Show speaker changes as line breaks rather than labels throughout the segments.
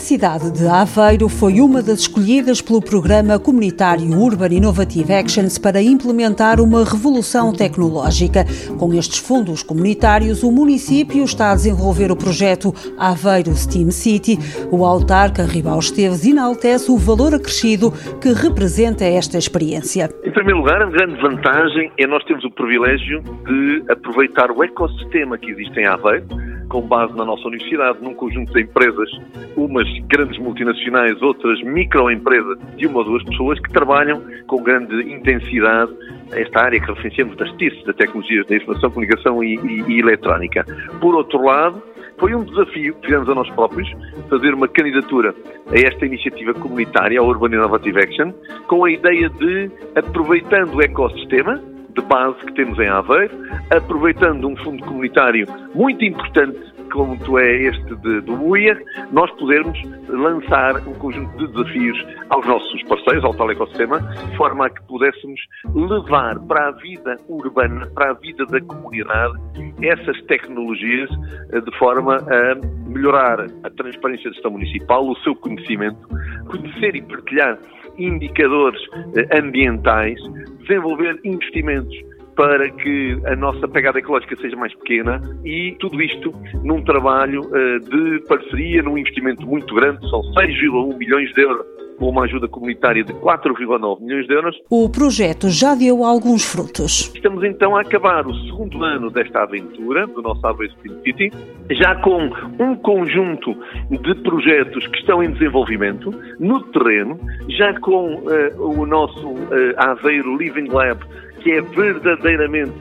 cidade de Aveiro foi uma das escolhidas pelo programa comunitário Urban Innovative Actions para implementar uma revolução tecnológica. Com estes fundos comunitários, o município está a desenvolver o projeto Aveiro Steam City. O autarca Ribal Esteves enaltece o valor acrescido que representa esta experiência.
Em primeiro lugar, a grande vantagem é nós termos o privilégio de aproveitar o ecossistema que existe em Aveiro com base na nossa universidade, num conjunto de empresas, umas grandes multinacionais, outras microempresas, de uma ou duas pessoas que trabalham com grande intensidade esta área que referenciamos das TICs, da Tecnologias da Informação, Comunicação e, e, e Eletrónica. Por outro lado, foi um desafio que fizemos a nós próprios fazer uma candidatura a esta iniciativa comunitária, a Urban Innovative Action, com a ideia de, aproveitando o ecossistema, de base que temos em Aveiro, aproveitando um fundo comunitário muito importante como é este de, do UIA, nós podermos lançar um conjunto de desafios aos nossos parceiros, ao tal ecossistema, de forma a que pudéssemos levar para a vida urbana, para a vida da comunidade, essas tecnologias eh, de forma a melhorar a transparência da gestão municipal, o seu conhecimento, conhecer e partilhar indicadores eh, ambientais, desenvolver investimentos para que a nossa pegada ecológica seja mais pequena e tudo isto num trabalho uh, de parceria, num investimento muito grande, são 6,1 milhões de euros com uma ajuda comunitária de 4,9 milhões de euros.
O projeto já deu alguns frutos.
Estamos então a acabar o segundo ano desta aventura, do nosso Aveiro Steam City, já com um conjunto de projetos que estão em desenvolvimento no terreno, já com uh, o nosso uh, Aveiro Living Lab, que é verdadeiramente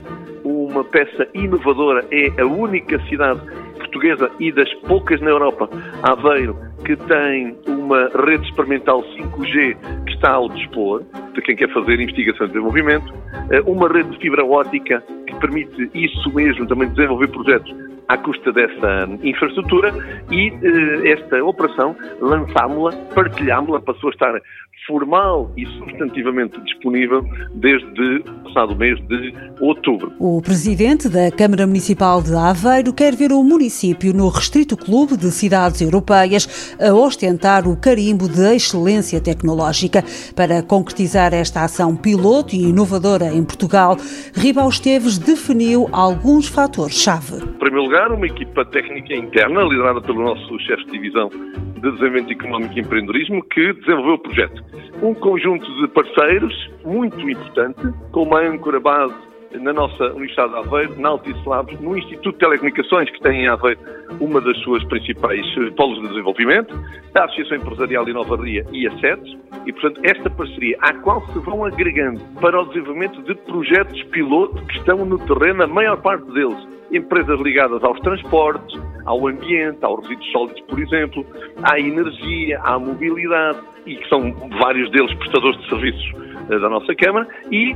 uma peça inovadora, é a única cidade portuguesa e das poucas na Europa, Aveiro, que tem uma rede experimental 5G que está ao dispor de quem quer fazer investigação e desenvolvimento, eh, uma rede de fibra ótica que permite isso mesmo, também desenvolver projetos à custa dessa infraestrutura e eh, esta operação lançámos-la, partilhámos-la, passou a estar formal e substantivamente disponível desde o passado mês de outubro.
O presidente da Câmara Municipal de Aveiro quer ver o município no restrito clube de cidades europeias a ostentar o carimbo de excelência tecnológica. Para concretizar esta ação piloto e inovadora em Portugal, Ribal Esteves definiu alguns fatores-chave.
Em primeiro lugar, uma equipa técnica interna, liderada pelo nosso chefe de divisão de Desenvolvimento Económico e Empreendedorismo, que desenvolveu o projeto. Um conjunto de parceiros muito importante, com uma âncora base na nossa Universidade de Aveiro, na Altice Labs, no Instituto de Telecomunicações, que tem em Aveiro uma das suas principais eh, polos de desenvolvimento, da Associação Empresarial de Inovaria e a SETES, e, portanto, esta parceria, à qual se vão agregando para o desenvolvimento de projetos piloto que estão no terreno, a maior parte deles, empresas ligadas aos transportes, ao ambiente, aos resíduos sólidos, por exemplo, à energia, à mobilidade, e que são vários deles prestadores de serviços da nossa Câmara, e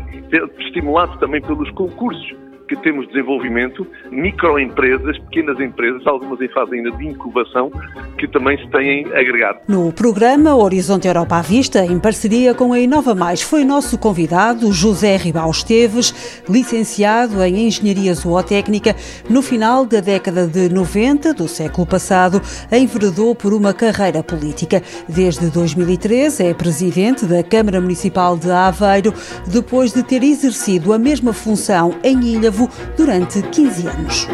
estimulado também pelos concursos que temos desenvolvimento, microempresas, pequenas empresas, algumas em fase ainda de incubação, que também se têm agregado.
No programa Horizonte Europa à Vista, em parceria com a Inova Mais, foi nosso convidado José Ribal Esteves, licenciado em Engenharia Zootécnica, no final da década de 90 do século passado, enveredou por uma carreira política. Desde 2013 é presidente da Câmara Municipal de Aveiro, depois de ter exercido a mesma função em Ilha durante 15 anos.